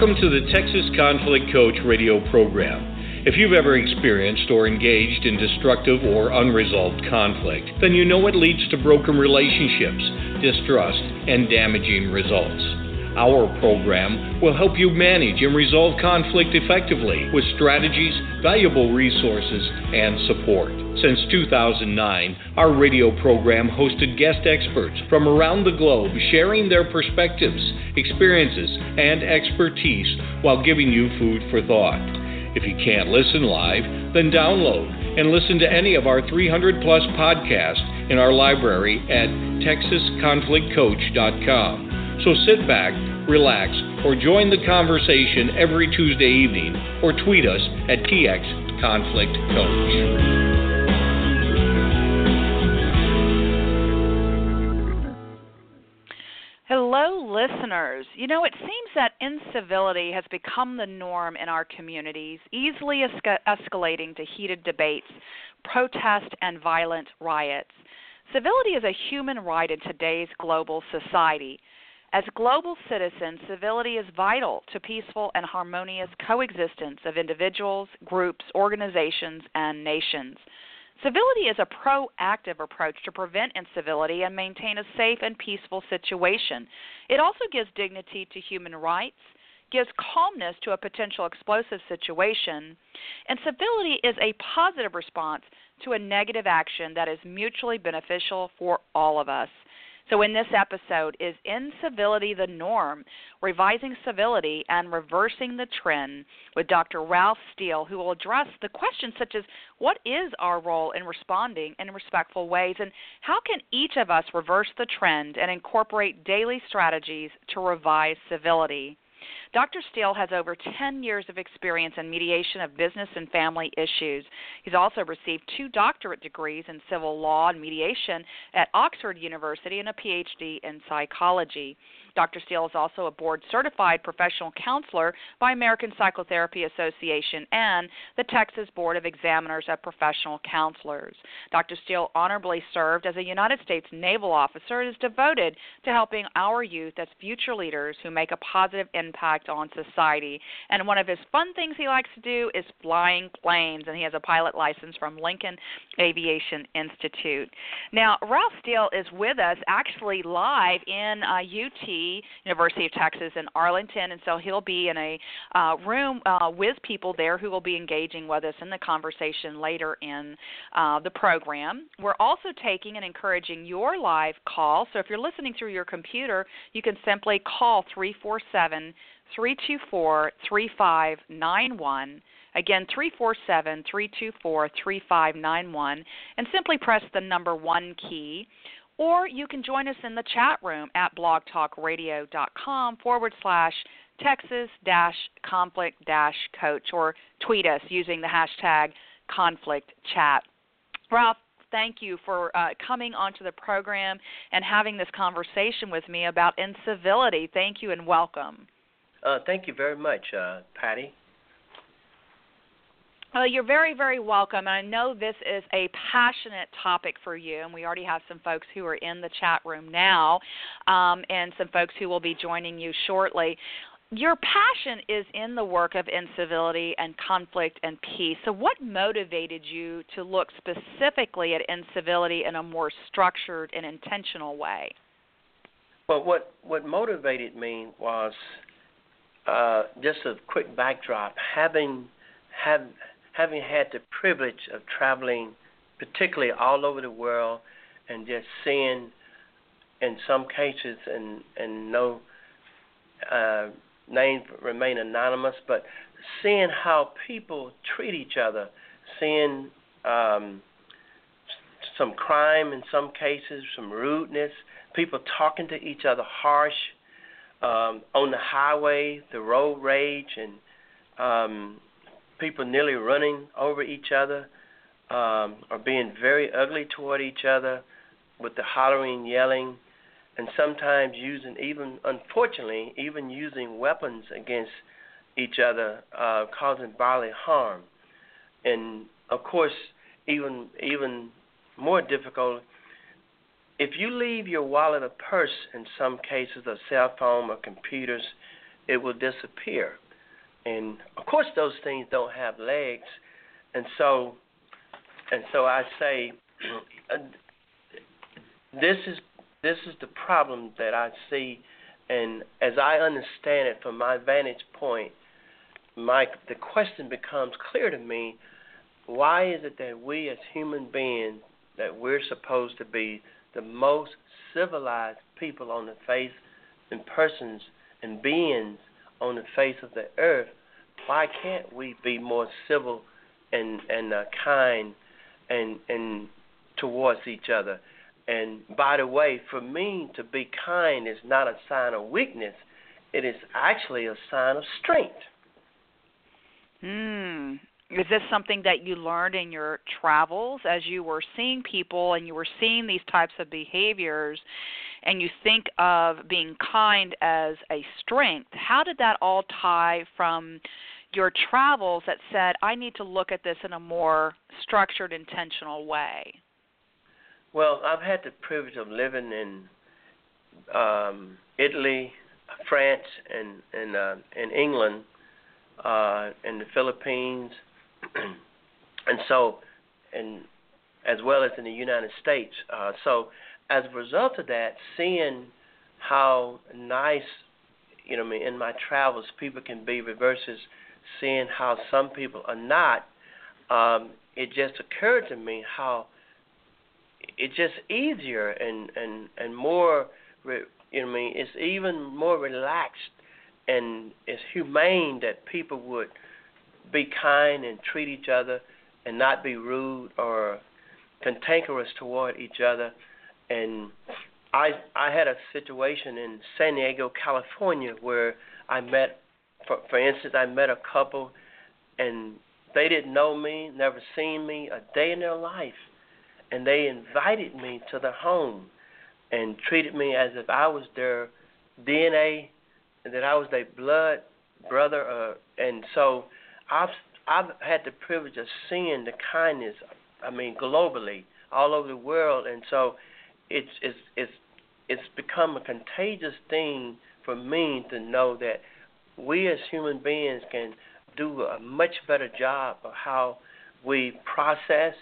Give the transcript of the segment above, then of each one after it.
Welcome to the Texas Conflict Coach radio program. If you've ever experienced or engaged in destructive or unresolved conflict, then you know it leads to broken relationships, distrust, and damaging results. Our program will help you manage and resolve conflict effectively with strategies, valuable resources, and support. Since 2009, our radio program hosted guest experts from around the globe sharing their perspectives, experiences, and expertise while giving you food for thought. If you can't listen live, then download and listen to any of our 300 plus podcasts in our library at texasconflictcoach.com. So sit back, relax, or join the conversation every Tuesday evening or tweet us at TXConflictCoach. Hello, listeners. You know, it seems that incivility has become the norm in our communities, easily escalating to heated debates, protest, and violent riots. Civility is a human right in today's global society. As global citizens, civility is vital to peaceful and harmonious coexistence of individuals, groups, organizations, and nations. Civility is a proactive approach to prevent incivility and maintain a safe and peaceful situation. It also gives dignity to human rights, gives calmness to a potential explosive situation, and civility is a positive response to a negative action that is mutually beneficial for all of us. So, in this episode, is incivility the norm? Revising civility and reversing the trend with Dr. Ralph Steele, who will address the questions such as what is our role in responding in respectful ways, and how can each of us reverse the trend and incorporate daily strategies to revise civility? Dr. Steele has over 10 years of experience in mediation of business and family issues. He's also received two doctorate degrees in civil law and mediation at Oxford University and a PhD in psychology. Dr. Steele is also a board certified professional counselor by American Psychotherapy Association and the Texas Board of Examiners of Professional Counselors. Dr. Steele honorably served as a United States naval officer and is devoted to helping our youth as future leaders who make a positive impact on society. And one of his fun things he likes to do is flying planes, and he has a pilot license from Lincoln Aviation Institute. Now, Ralph Steele is with us actually live in uh, UT University of Texas in Arlington, and so he'll be in a uh, room uh, with people there who will be engaging with us in the conversation later in uh, the program. We're also taking and encouraging your live call. So if you're listening through your computer, you can simply call 347 324 3591. Again, 347 324 3591, and simply press the number one key or you can join us in the chat room at blogtalkradio.com forward slash Texas dash conflict dash coach or tweet us using the hashtag conflict chat. Ralph, thank you for uh, coming onto the program and having this conversation with me about incivility. Thank you and welcome. Uh, thank you very much, uh, Patty. Well, you're very, very welcome. I know this is a passionate topic for you, and we already have some folks who are in the chat room now, um, and some folks who will be joining you shortly. Your passion is in the work of incivility and conflict and peace. So, what motivated you to look specifically at incivility in a more structured and intentional way? Well, what what motivated me was uh, just a quick backdrop. Having have having had the privilege of traveling, particularly all over the world, and just seeing, in some cases, and and no uh, names remain anonymous, but seeing how people treat each other, seeing um, some crime in some cases, some rudeness, people talking to each other harsh um, on the highway, the road rage, and um, people nearly running over each other, um, or being very ugly toward each other, with the hollering, yelling, and sometimes using even, unfortunately, even using weapons against each other, uh, causing bodily harm. And of course, even even more difficult if you leave your wallet or purse in some cases, a cell phone or computers, it will disappear. And of course, those things don't have legs, and so, and so I say, this is this is the problem that I see, and as I understand it from my vantage point, my the question becomes clear to me: Why is it that we as human beings that we're supposed to be the most civilized people on the face and persons and beings on the face of the earth, why can't we be more civil and and uh, kind and and towards each other? And by the way, for me to be kind is not a sign of weakness; it is actually a sign of strength. Hmm. Is this something that you learned in your travels as you were seeing people and you were seeing these types of behaviors and you think of being kind as a strength? How did that all tie from your travels that said, I need to look at this in a more structured, intentional way? Well, I've had the privilege of living in um, Italy, France, and and uh, in England, uh, in the Philippines, and so, and as well as in the United States. Uh, so, as a result of that, seeing how nice, you know, I mean, in my travels, people can be versus seeing how some people are not. Um, it just occurred to me how it's just easier and and and more, you know, I mean, it's even more relaxed and it's humane that people would be kind and treat each other and not be rude or cantankerous toward each other. And I I had a situation in San Diego, California, where I met, for for instance, I met a couple, and they didn't know me, never seen me a day in their life, and they invited me to their home, and treated me as if I was their DNA, and that I was their blood brother. Uh, and so I've I've had the privilege of seeing the kindness. I mean, globally, all over the world, and so it's it's it's it's become a contagious thing for me to know that we as human beings can do a much better job of how we process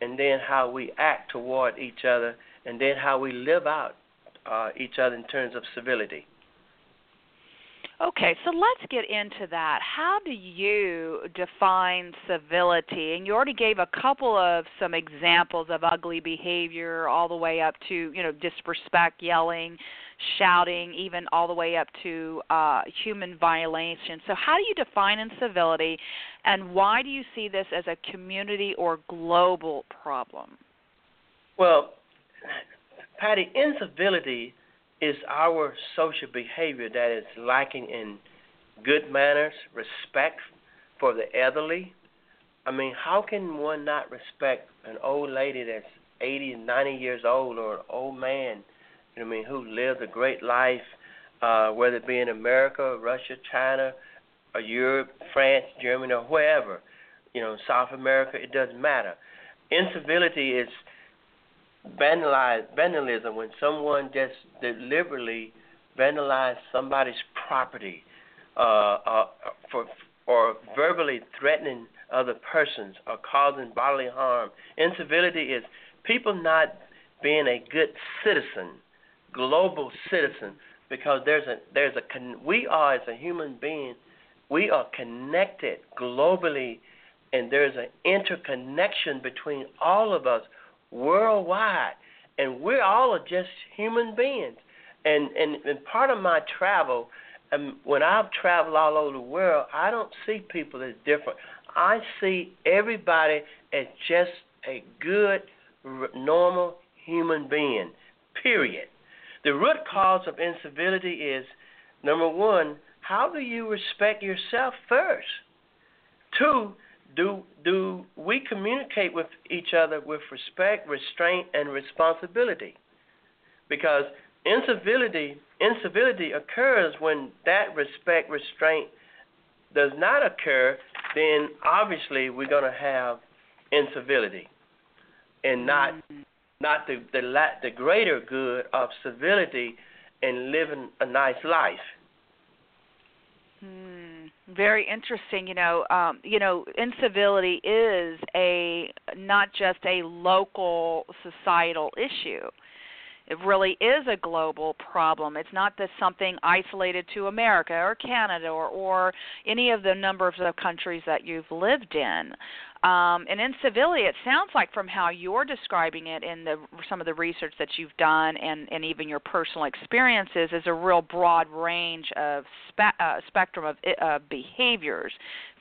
and then how we act toward each other and then how we live out uh, each other in terms of civility. Okay, so let's get into that. How do you define civility? And you already gave a couple of some examples of ugly behavior, all the way up to you know disrespect, yelling, shouting, even all the way up to uh, human violation. So, how do you define incivility, and why do you see this as a community or global problem? Well, Patty, incivility is our social behavior that is lacking in good manners, respect for the elderly. I mean, how can one not respect an old lady that's 80 and 90 years old or an old man, you know I mean, who lived a great life, uh, whether it be in America, Russia, China, or Europe, France, Germany, or wherever, you know, South America, it doesn't matter. Incivility is vandalism when someone just deliberately vandalize somebody's property uh, uh, for or verbally threatening other persons or causing bodily harm. Incivility is people not being a good citizen, global citizen, because there's a there's a we are as a human being, we are connected globally, and there's an interconnection between all of us worldwide, and we're all just human beings. And and, and part of my travel, um, when I've traveled all over the world, I don't see people as different. I see everybody as just a good, normal human being. Period. The root cause of incivility is number one, how do you respect yourself first? Two, do do we communicate with each other with respect, restraint, and responsibility? Because incivility incivility occurs when that respect restraint does not occur. Then obviously we're going to have incivility, and not mm-hmm. not the the the greater good of civility and living a nice life. Hmm, very interesting. You know, um, you know, incivility is a not just a local societal issue. It really is a global problem. It's not just something isolated to America or Canada or, or any of the numbers of countries that you've lived in. Um, and incivility, it sounds like from how you're describing it in the some of the research that you've done and, and even your personal experiences, is a real broad range of spe- uh, spectrum of uh, behaviors,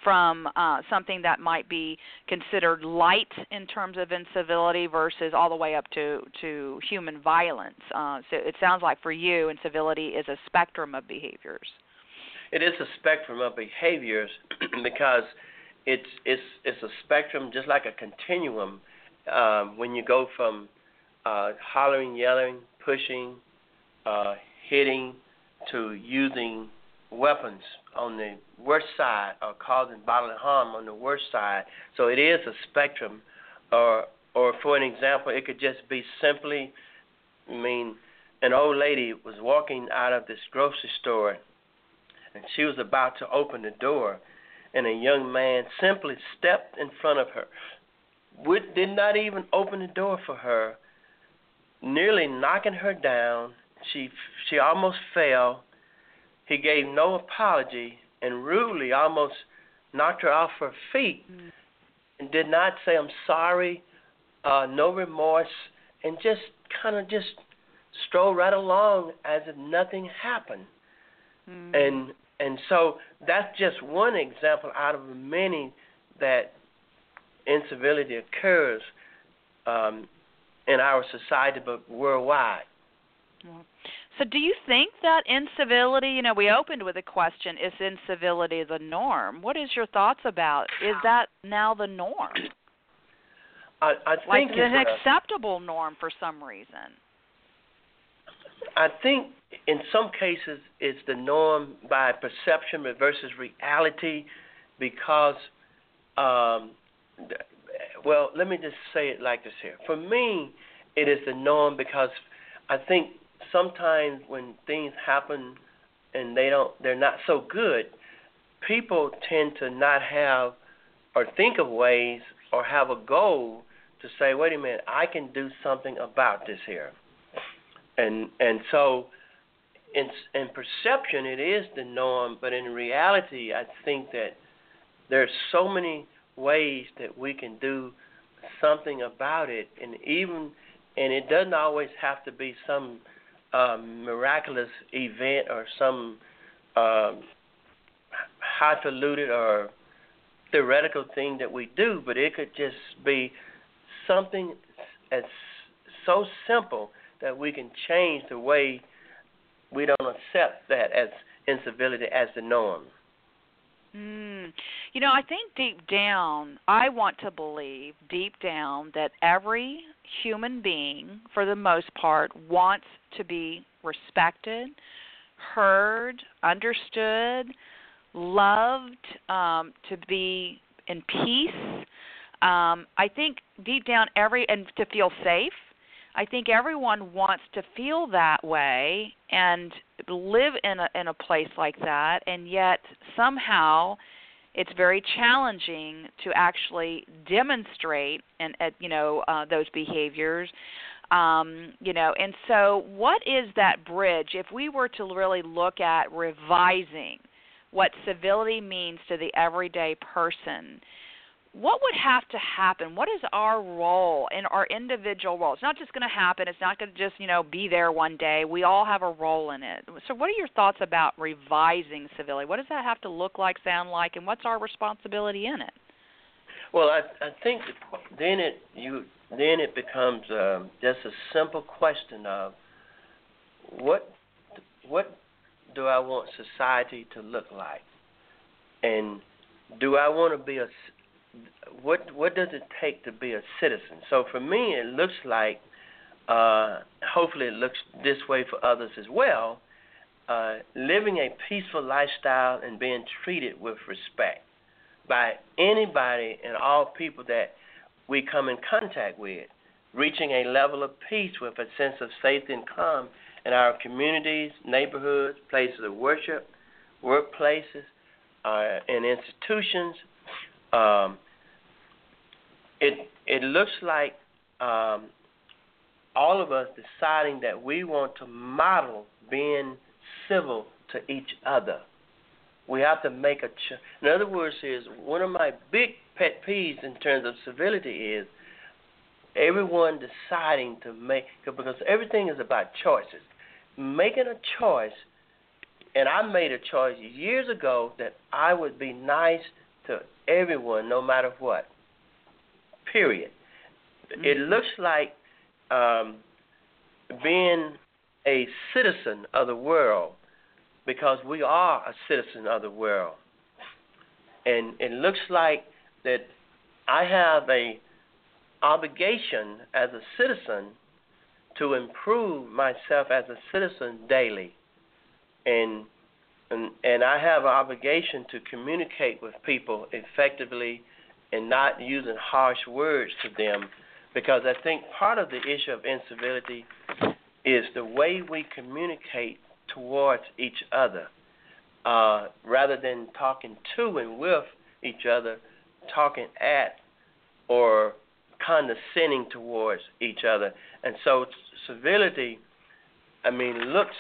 from uh, something that might be considered light in terms of incivility versus all the way up to to human violence. Uh, so it sounds like for you, incivility is a spectrum of behaviors. It is a spectrum of behaviors because it's it's it's a spectrum, just like a continuum. Um, when you go from uh, hollering, yelling, pushing, uh, hitting, to using weapons on the worst side, or causing bodily harm on the worst side. So it is a spectrum. Or or for an example, it could just be simply, I mean, an old lady was walking out of this grocery store, and she was about to open the door and a young man simply stepped in front of her, would, did not even open the door for her, nearly knocking her down. She she almost fell. He gave no apology and rudely almost knocked her off her feet mm. and did not say I'm sorry, uh, no remorse, and just kind of just strolled right along as if nothing happened. Mm. And and so that's just one example out of many that incivility occurs um, in our society, but worldwide. So, do you think that incivility? You know, we opened with a question: Is incivility the norm? What is your thoughts about? Is that now the norm? I, I think like it's an acceptable norm for some reason. I think in some cases it's the norm by perception versus reality because um, well let me just say it like this here. For me it is the norm because i think sometimes when things happen and they don't they're not so good people tend to not have or think of ways or have a goal to say wait a minute i can do something about this here and and so in in perception it is the norm, but in reality I think that there's so many ways that we can do something about it, and even and it doesn't always have to be some um, miraculous event or some um, highfalutin or theoretical thing that we do, but it could just be something as so simple that we can change the way we don't accept that as incivility as the norm. Mm. You know, I think deep down, I want to believe deep down that every human being, for the most part, wants to be respected, heard, understood, loved, um, to be in peace. Um, I think deep down, every and to feel safe I think everyone wants to feel that way and live in a in a place like that and yet somehow it's very challenging to actually demonstrate and uh, you know uh, those behaviors. Um, you know and so what is that bridge? If we were to really look at revising what civility means to the everyday person what would have to happen? What is our role in our individual role? It's not just going to happen. It's not going to just, you know, be there one day. We all have a role in it. So what are your thoughts about revising civility? What does that have to look like, sound like, and what's our responsibility in it? Well, I I think then it you then it becomes um, just a simple question of what what do I want society to look like, and do I want to be a what what does it take to be a citizen? So for me, it looks like, uh, hopefully, it looks this way for others as well. Uh, living a peaceful lifestyle and being treated with respect by anybody and all people that we come in contact with, reaching a level of peace with a sense of safety and calm in our communities, neighborhoods, places of worship, workplaces, uh, in institutions. Um, it it looks like um, all of us deciding that we want to model being civil to each other. We have to make a. Ch- in other words, is one of my big pet peeves in terms of civility is everyone deciding to make because everything is about choices. Making a choice, and I made a choice years ago that I would be nice to everyone, no matter what. Period. Mm-hmm. It looks like um, being a citizen of the world because we are a citizen of the world. And it looks like that I have a obligation as a citizen to improve myself as a citizen daily. And and, and I have an obligation to communicate with people effectively and not using harsh words to them because I think part of the issue of incivility is the way we communicate towards each other uh, rather than talking to and with each other, talking at or condescending towards each other. And so civility, I mean, looks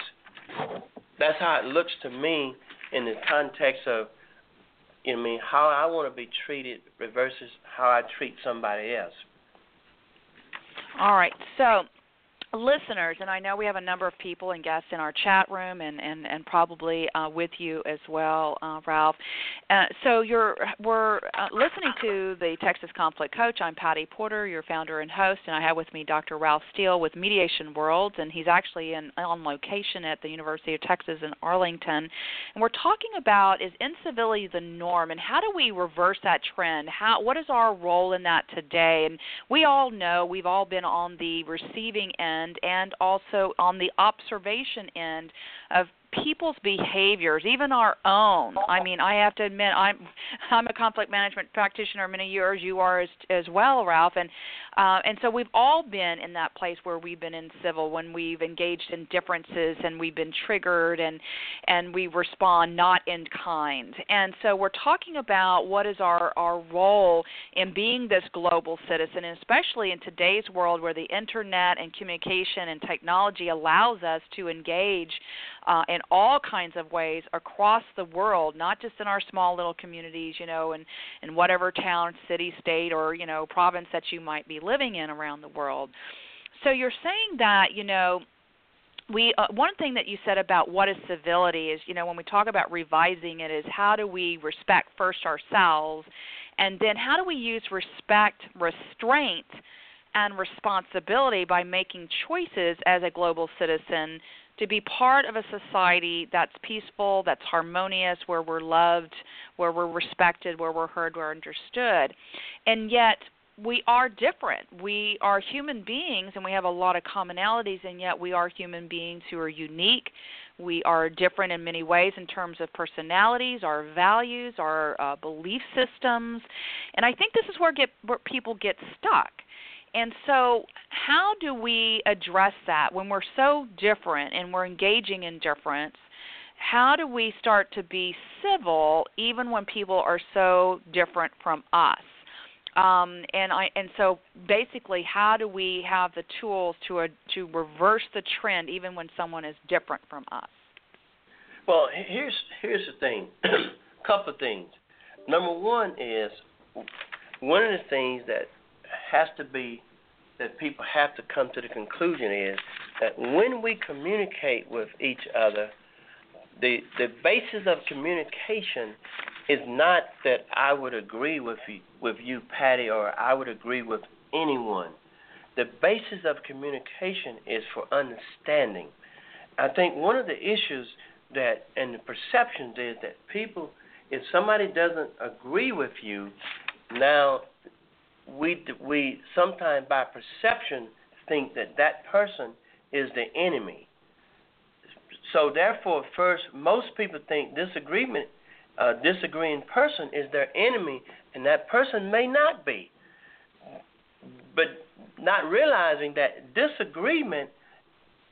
that's how it looks to me in the context of I mean how I want to be treated versus how I treat somebody else. All right. So listeners, and I know we have a number of people and guests in our chat room, and and and probably uh, with you as well, uh, Ralph. Uh, so you're we're uh, listening to the Texas Conflict Coach. I'm Patty Porter, your founder and host, and I have with me Dr. Ralph Steele with Mediation Worlds, and he's actually in on location at the University of Texas in Arlington. And we're talking about is incivility the norm, and how do we reverse that trend? How what is our role in that today? And we all know we've all been on the receiving end end and also on the observation end of people's behaviors, even our own. I mean, I have to admit, I'm I'm a conflict management practitioner many years. You are as as well, Ralph, and uh, and so we've all been in that place where we've been in civil when we've engaged in differences and we've been triggered and and we respond not in kind. And so we're talking about what is our our role in being this global citizen, and especially in today's world where the internet and communication and technology allows us to engage uh, in all kinds of ways across the world, not just in our small little communities, you know, and in whatever town, city, state, or you know, province that you might be living in around the world. So you're saying that, you know, we uh, one thing that you said about what is civility is you know when we talk about revising it is how do we respect first ourselves and then how do we use respect restraint and responsibility by making choices as a global citizen to be part of a society that's peaceful, that's harmonious, where we're loved, where we're respected, where we're heard, where we're understood. And yet, we are different. We are human beings and we have a lot of commonalities, and yet we are human beings who are unique. We are different in many ways in terms of personalities, our values, our uh, belief systems. And I think this is where, get, where people get stuck and so, how do we address that when we're so different and we're engaging in difference? How do we start to be civil even when people are so different from us? Um, and I and so basically, how do we have the tools to uh, to reverse the trend even when someone is different from us? Well, here's here's the thing. A couple of things. Number one is one of the things that has to be that people have to come to the conclusion is that when we communicate with each other, the the basis of communication is not that I would agree with you, with you, Patty, or I would agree with anyone. The basis of communication is for understanding. I think one of the issues that and the perceptions is that people, if somebody doesn't agree with you, now we we sometimes by perception think that that person is the enemy. So therefore, first, most people think disagreement, uh, disagreeing person is their enemy, and that person may not be. But not realizing that disagreement,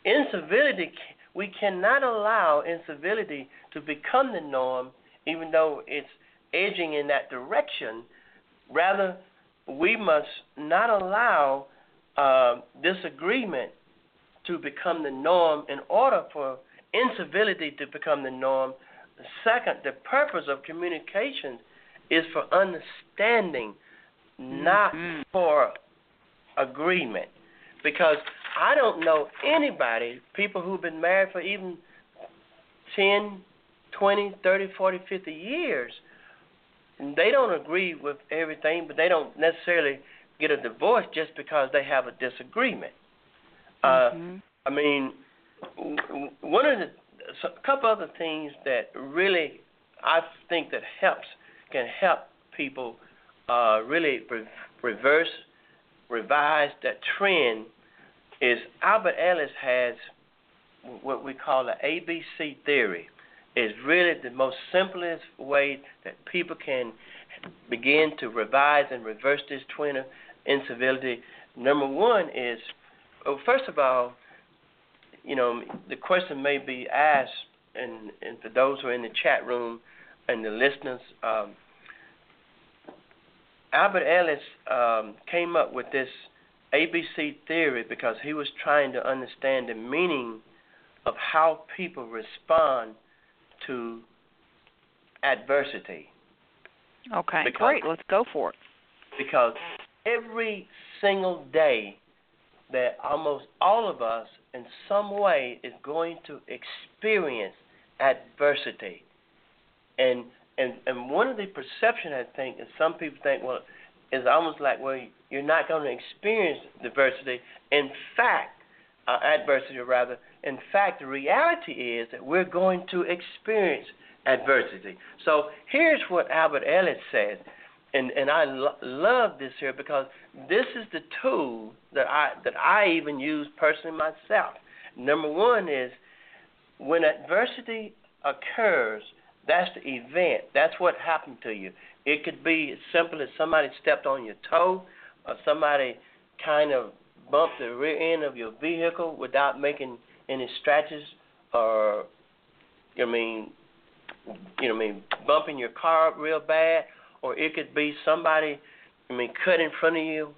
incivility, we cannot allow incivility to become the norm, even though it's edging in that direction. Rather, we must not allow uh, disagreement to become the norm in order for incivility to become the norm. Second, the purpose of communication is for understanding, not mm-hmm. for agreement. Because I don't know anybody, people who've been married for even 10, 20, 30, 40, 50 years, and they don't agree with everything, but they don't necessarily get a divorce just because they have a disagreement. Uh, mm-hmm. Uh, I mean, one of the a couple other things that really I think that helps can help people uh, really re- reverse, revise that trend is Albert Ellis has what we call the ABC theory. Is really the most simplest way that people can begin to revise and reverse this twin of incivility. Number one is, well, first of all, you know, the question may be asked, and, and for those who are in the chat room and the listeners, um, Albert Ellis um, came up with this ABC theory because he was trying to understand the meaning of how people respond to adversity. Okay, because, great. Let's go for it. Because every single day that almost all of us in some way is going to experience adversity. And and and one of the perception I think is some people think, well, is almost like, well, you're not going to experience adversity. In fact, uh, adversity or rather. In fact, the reality is that we're going to experience adversity. So here's what Albert Ellis says, and and I lo- love this here because this is the tool that I that I even use personally myself. Number one is when adversity occurs, that's the event. That's what happened to you. It could be as simple as somebody stepped on your toe, or somebody kind of bumped the rear end of your vehicle without making any scratches, or I mean, you know, I mean, bumping your car up real bad, or it could be somebody, I mean, cut in front of you,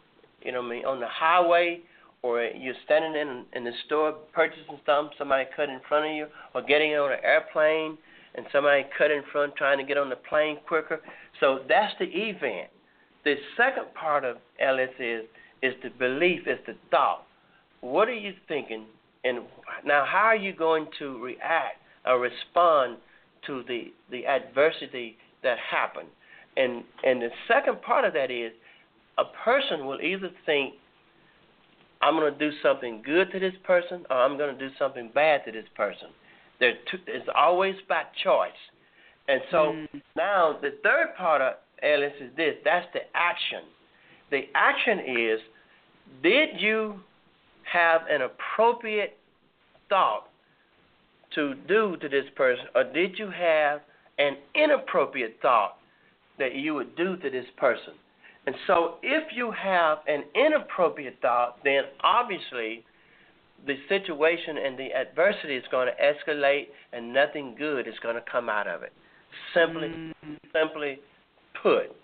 you know, I mean, on the highway, or you're standing in in the store purchasing something, somebody cut in front of you, or getting on an airplane and somebody cut in front trying to get on the plane quicker. So that's the event. The second part of Ellis is is the belief, is the thought. What are you thinking? And now, how are you going to react or respond to the the adversity that happened? And and the second part of that is a person will either think I'm going to do something good to this person or I'm going to do something bad to this person. There it's always by choice. And so mm. now the third part of Ellis is this that's the action. The action is did you have an appropriate thought to do to this person, or did you have an inappropriate thought that you would do to this person? And so, if you have an inappropriate thought, then obviously the situation and the adversity is going to escalate, and nothing good is going to come out of it. Simply, mm-hmm. simply put.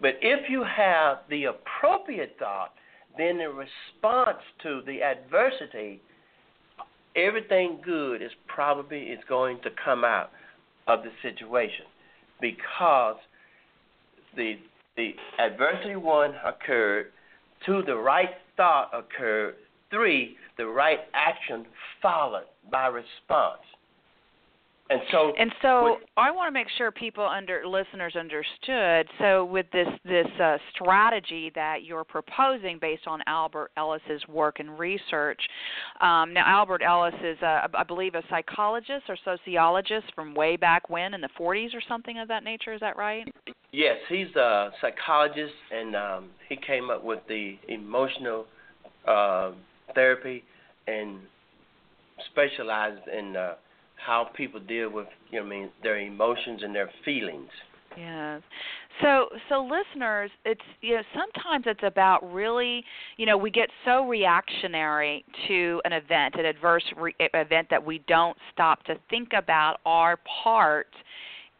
But if you have the appropriate thought, then the response to the adversity, everything good is probably is going to come out of the situation because the the adversity one occurred, two the right thought occurred, three the right action followed by response. And so, and so, I want to make sure people under listeners understood. So, with this this uh, strategy that you're proposing based on Albert Ellis's work and research, um, now Albert Ellis is, a, I believe, a psychologist or sociologist from way back when in the 40s or something of that nature. Is that right? Yes, he's a psychologist, and um, he came up with the emotional uh, therapy and specializes in. Uh, how people deal with you know I mean their emotions and their feelings. Yes. So, so listeners, it's you know sometimes it's about really you know we get so reactionary to an event, an adverse re- event that we don't stop to think about our part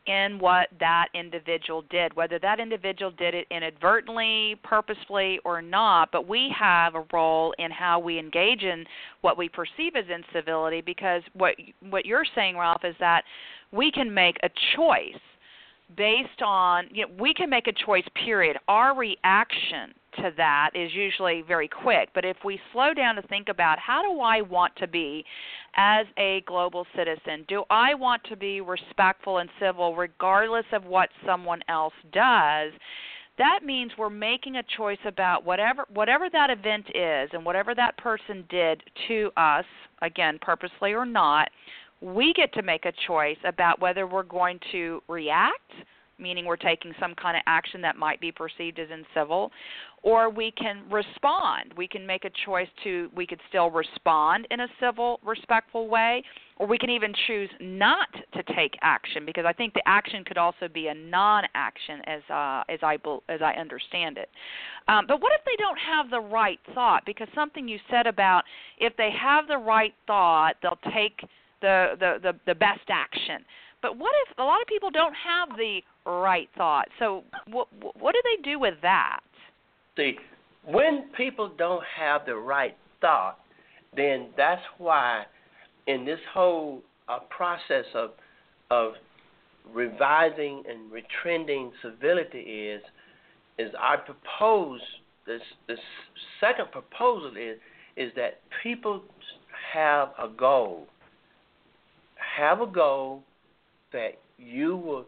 in what that individual did, whether that individual did it inadvertently, purposefully, or not. But we have a role in how we engage in what we perceive as incivility because what what you're saying, Ralph, is that we can make a choice based on you know, we can make a choice period. Our reaction to that is usually very quick. But if we slow down to think about how do i want to be as a global citizen? Do i want to be respectful and civil regardless of what someone else does? That means we're making a choice about whatever whatever that event is and whatever that person did to us again purposely or not we get to make a choice about whether we're going to react, meaning we're taking some kind of action that might be perceived as incivil, or we can respond. We can make a choice to, we could still respond in a civil, respectful way, or we can even choose not to take action because I think the action could also be a non-action as uh, as I as I understand it. Um, but what if they don't have the right thought? Because something you said about if they have the right thought, they'll take the, the, the, the best action. But what if a lot of people don't have the right thought? So what what do they do with that? See, when people don't have the right thought, then that's why in this whole uh, process of of revising and retrending civility is is I propose this this second proposal is is that people have a goal have a goal that you will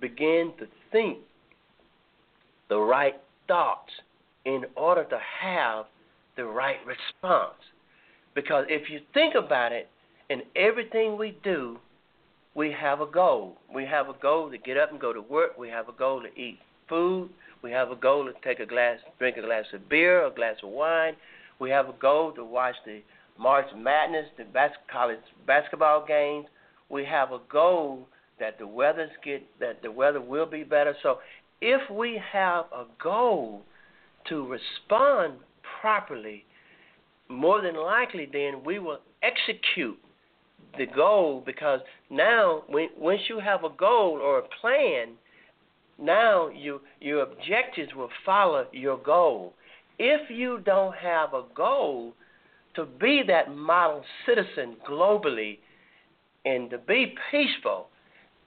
begin to think the right thoughts in order to have the right response. Because if you think about it, in everything we do, we have a goal. We have a goal to get up and go to work. We have a goal to eat food. We have a goal to take a glass, drink a glass of beer, a glass of wine. We have a goal to watch the March Madness, the bas- college basketball games. We have a goal that the weather's get that the weather will be better. So if we have a goal to respond properly, more than likely then we will execute the goal because now when, once you have a goal or a plan, now you your objectives will follow your goal. If you don't have a goal, to be that model citizen globally and to be peaceful,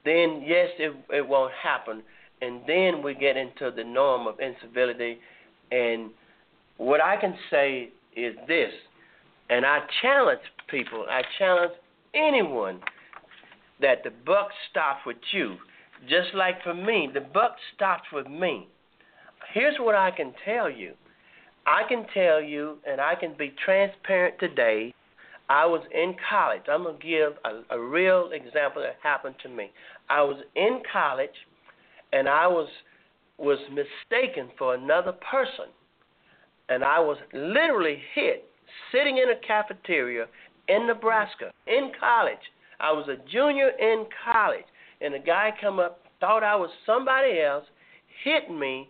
then yes, it, it won't happen. And then we get into the norm of incivility. And what I can say is this, and I challenge people, I challenge anyone that the buck stops with you. Just like for me, the buck stops with me. Here's what I can tell you I can tell you, and I can be transparent today. I was in college. I'm gonna give a, a real example that happened to me. I was in college, and I was was mistaken for another person, and I was literally hit sitting in a cafeteria in Nebraska in college. I was a junior in college, and a guy come up, thought I was somebody else, hit me,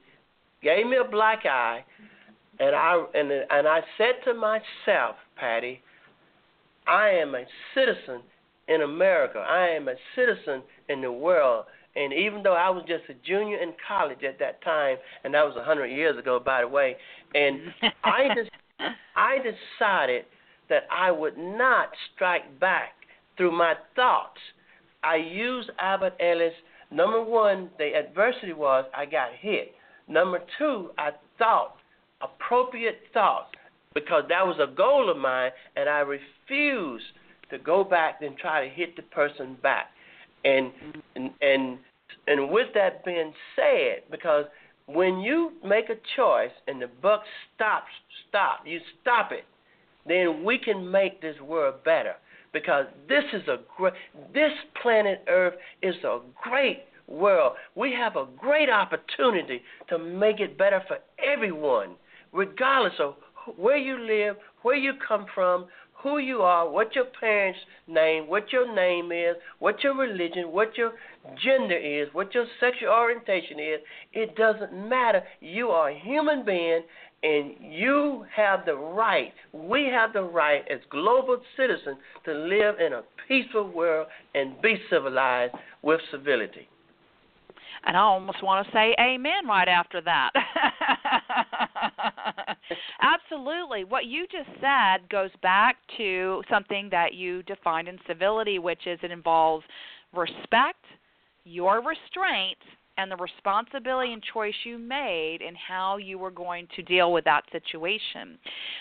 gave me a black eye, and I and and I said to myself, Patty, I am a citizen in America. I am a citizen in the world. And even though I was just a junior in college at that time, and that was a hundred years ago, by the way, and I just I decided that I would not strike back through my thoughts. I used Albert Ellis. Number one, the adversity was I got hit. Number two, I thought appropriate thoughts because that was a goal of mine, and I refused to go back and try to hit the person back. And and and, and with that being said, because when you make a choice and the buck stops, stop, you stop it, then we can make this world better. Because this is a great, this planet Earth is a great world. We have a great opportunity to make it better for everyone regardless of where you live, where you come from, who you are, what your parents' name, what your name is, what your religion, what your gender is, what your sexual orientation is. It doesn't matter. You are a human being and you have the right, we have the right as global citizens to live in a peaceful world and be civilized with civility. And I almost want to say amen right after that. Absolutely. What you just said goes back to something that you defined in civility, which is it involves respect, your restraint, and the responsibility and choice you made in how you were going to deal with that situation.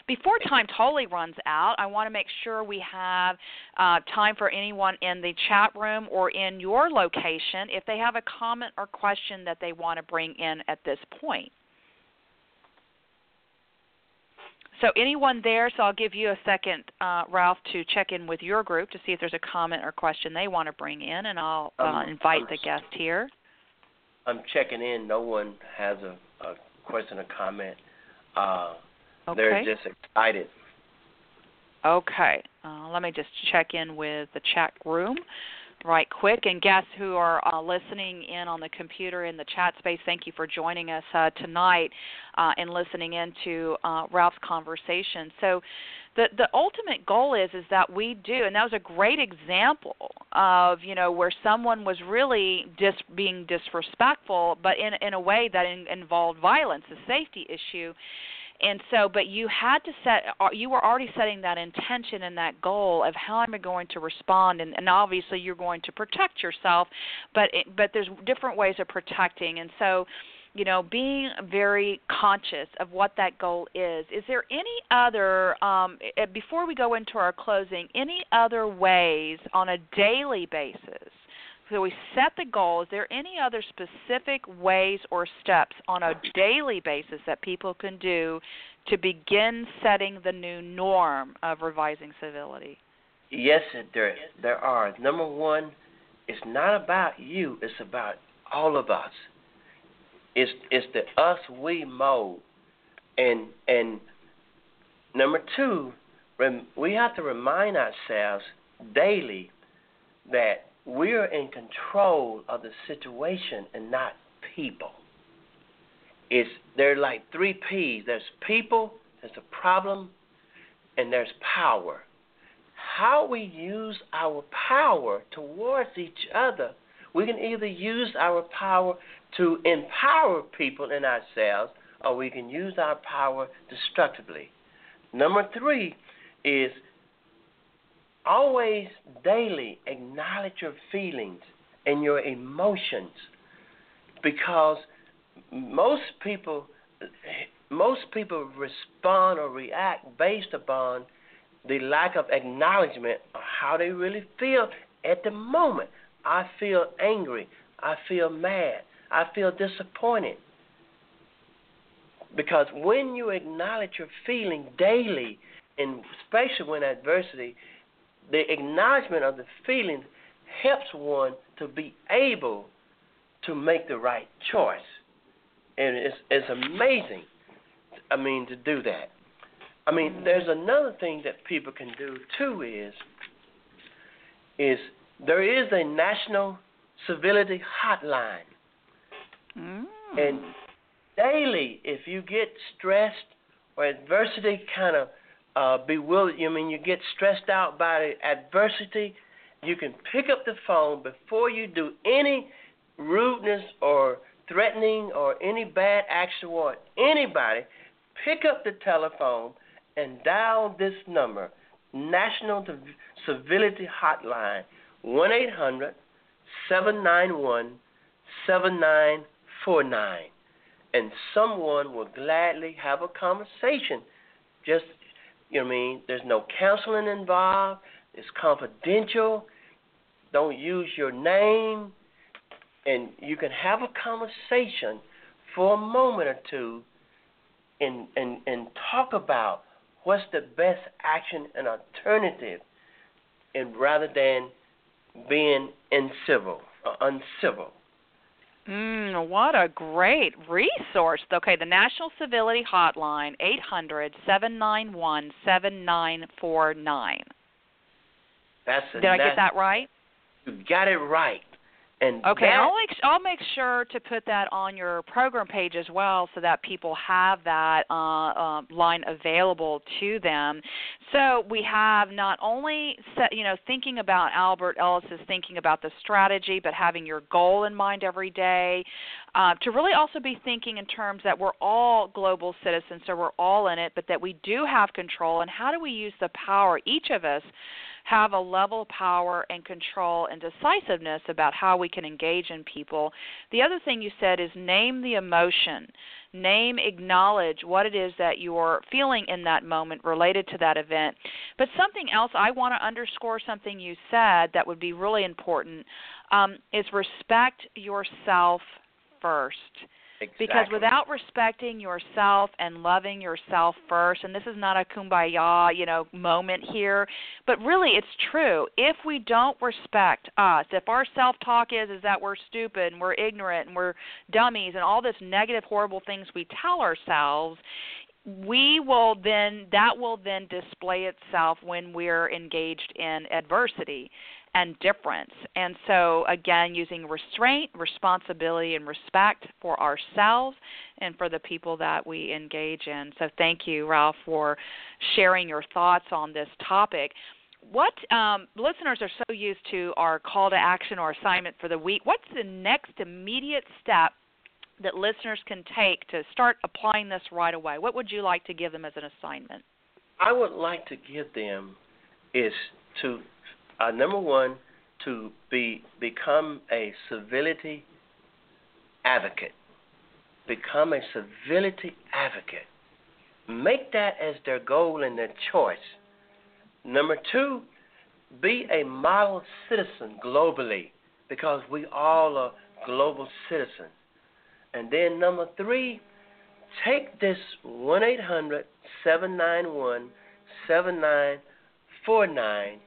Before time totally runs out, I want to make sure we have uh, time for anyone in the chat room or in your location if they have a comment or question that they want to bring in at this point. So anyone there, so I'll give you a second, uh, Ralph, to check in with your group to see if there's a comment or question they want to bring in, and I'll uh, um, invite the guest here. I'm checking in. No one has a, a question or comment. Uh, okay. They're just excited. Okay. Uh, let me just check in with the chat room right quick. And guests who are uh, listening in on the computer in the chat space, thank you for joining us uh, tonight uh, and listening into uh, Ralph's conversation. So, the the ultimate goal is is that we do, and that was a great example of you know where someone was really dis being disrespectful, but in in a way that in, involved violence, a safety issue and so but you had to set uh, you were already setting that intention and that goal of how am i going to respond? And, and obviously you're going to protect yourself but it, but there's different ways of protecting. And so you know being very conscious of what that goal is. Is there any other um, before we go into our closing any other ways on a daily basis so we set the goal. Is there any other specific ways or steps on a daily basis that people can do to begin setting the new norm of revising civility? Yes, there there are. Number one, it's not about you. It's about all of us. It's it's the us we mode, and and number two, we have to remind ourselves daily that we're in control of the situation and not people. It's there are like three P's. There's people, there's a problem, and there's power. How we use our power towards each other, we can either use our power to empower people and ourselves, or we can use our power destructively. Number three is always daily acknowledge your feelings and your emotions because most people most people respond or react based upon the lack of acknowledgement of how they really feel at the moment. I feel angry. I feel mad. I feel disappointed. Because when you acknowledge your feeling daily, and especially when adversity the acknowledgement of the feelings helps one to be able to make the right choice. And it's it's amazing I mean to do that. I mean mm-hmm. there's another thing that people can do too is is there is a national civility hotline. Mm. And daily if you get stressed or adversity kind of uh, bewildered. You I mean you get stressed out by adversity. You can pick up the phone before you do any rudeness or threatening or any bad action toward anybody. Pick up the telephone and dial this number, National Civility Hotline, one eight hundred seven nine one seven nine four nine, and someone will gladly have a conversation. Just you know what I mean? There's no counseling involved. It's confidential. Don't use your name. And you can have a conversation for a moment or two and, and, and talk about what's the best action and alternative and rather than being incivil or uncivil. Mm, what a great resource. Okay, the National Civility Hotline, eight hundred seven nine one seven nine four nine. That's Did I get that right? You got it right. And okay, that, I'll make I'll make sure to put that on your program page as well, so that people have that uh, uh, line available to them. So we have not only set, you know thinking about Albert Ellis is thinking about the strategy, but having your goal in mind every day. Uh, to really also be thinking in terms that we're all global citizens, so we're all in it, but that we do have control, and how do we use the power each of us have a level of power and control and decisiveness about how we can engage in people. The other thing you said is name the emotion. Name, acknowledge what it is that you're feeling in that moment related to that event. But something else, I want to underscore something you said that would be really important um, is respect yourself first. Exactly. Because without respecting yourself and loving yourself first, and this is not a kumbaya, you know, moment here, but really it's true. If we don't respect us, if our self-talk is is that we're stupid and we're ignorant and we're dummies and all this negative horrible things we tell ourselves, we will then that will then display itself when we're engaged in adversity and difference. And so, again, using restraint, responsibility, and respect for ourselves and for the people that we engage in. So, thank you, Ralph, for sharing your thoughts on this topic. What um, listeners are so used to our call to action or assignment for the week, what's the next immediate step that listeners can take to start applying this right away? What would you like to give them as an assignment? I would like to give them is to uh, number one to be become a civility advocate. Become a civility advocate. Make that as their goal and their choice. Number two, be a model citizen globally because we all are global citizens. And then number three, take this 1 800 791 7949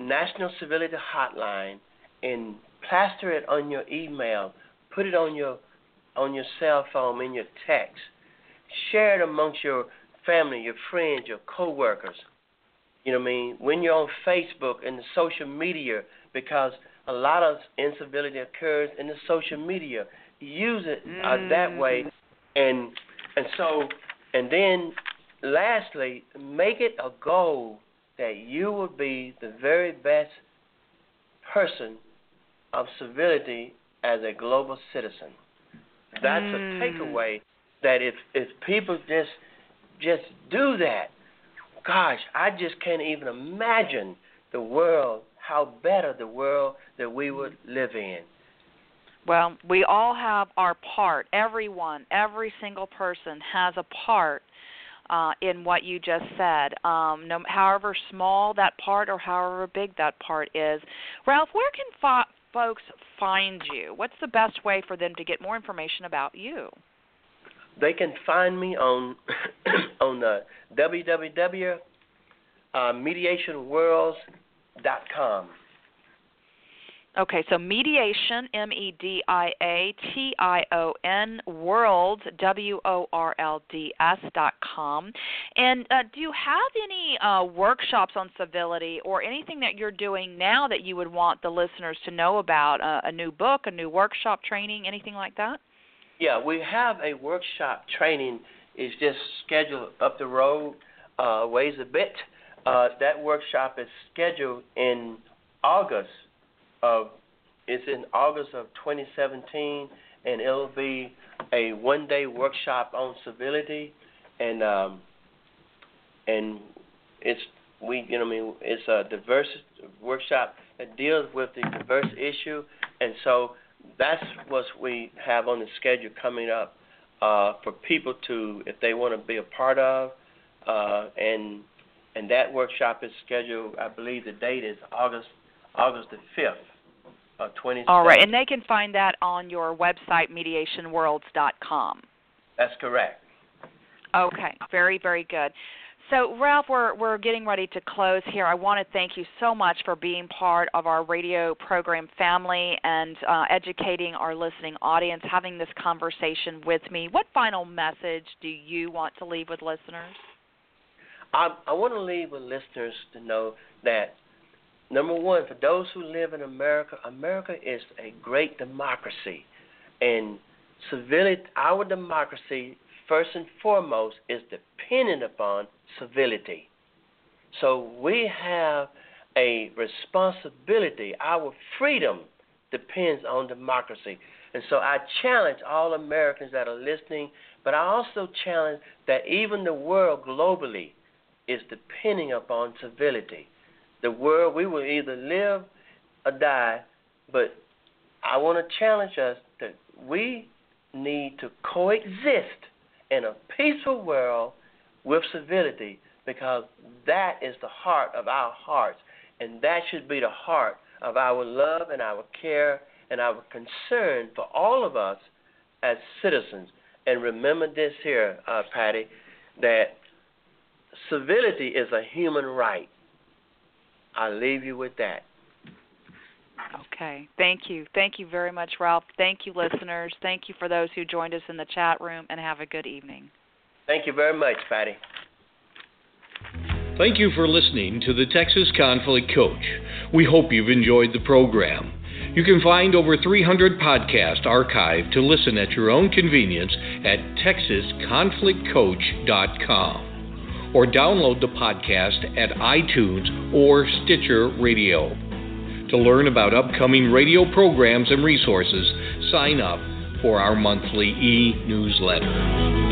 National Civility Hotline and plaster it on your email, put it on your on your cell phone in your text. Share it amongst your family, your friends, your coworkers. You know what I mean? When you're on Facebook and the social media, because a lot of incivility occurs in the social media. Use it uh, that way, and and so and then lastly, make it a goal that you will be the very best person of civility as a global citizen. That's mm. a takeaway that if if people just just do that, gosh, I just can't even imagine the world, how better the world that we would live in. Well, we all have our part. Everyone, every single person has a part uh, in what you just said. Um, no, however small that part or however big that part is. Ralph, where can fo- folks find you? What's the best way for them to get more information about you? They can find me on on uh, www.mediationworlds.com. Okay, so mediation, M E D I A T I O N, world, W O R L D S dot com. And uh, do you have any uh, workshops on civility or anything that you're doing now that you would want the listeners to know about? Uh, a new book, a new workshop training, anything like that? Yeah, we have a workshop training. It's just scheduled up the road, uh, ways a bit. Uh, that workshop is scheduled in August of it's in August of 2017, and it'll be a one-day workshop on civility, and um, and it's we you know I mean it's a diverse workshop that deals with the diverse issue, and so that's what we have on the schedule coming up uh, for people to if they want to be a part of, uh, and and that workshop is scheduled. I believe the date is August August the fifth. Uh, All right, and they can find that on your website, mediationworlds.com. That's correct. Okay, very, very good. So, Ralph, we're we're getting ready to close here. I want to thank you so much for being part of our radio program family and uh, educating our listening audience, having this conversation with me. What final message do you want to leave with listeners? I, I want to leave with listeners to know that number one, for those who live in America, America is a great democracy, and civility, our democracy, first and foremost, is dependent upon civility. So we have a responsibility. Our freedom depends on democracy. And so I challenge all Americans that are listening, but I also challenge that even the world globally is depending upon civility. The world, we will either live or die, but I want to challenge us that we need to coexist in a peaceful world with civility because that is the heart of our hearts, and that should be the heart of our love and our care and our concern for all of us as citizens. And remember this here, uh, Patty, that civility is a human right. I leave you with that. Okay. Thank you. Thank you very much, Ralph. Thank you, listeners. Thank you for those who joined us in the chat room, and have a good evening. Thank you very much, Patty. Thank you for listening to the Texas Conflict Coach. We hope you've enjoyed the program. You can find over 300 podcasts archived to listen at your own convenience at texasconflictcoach.com or download the podcast at iTunes or Stitcher Radio. To learn about upcoming radio programs and resources, sign up for our monthly e newsletter.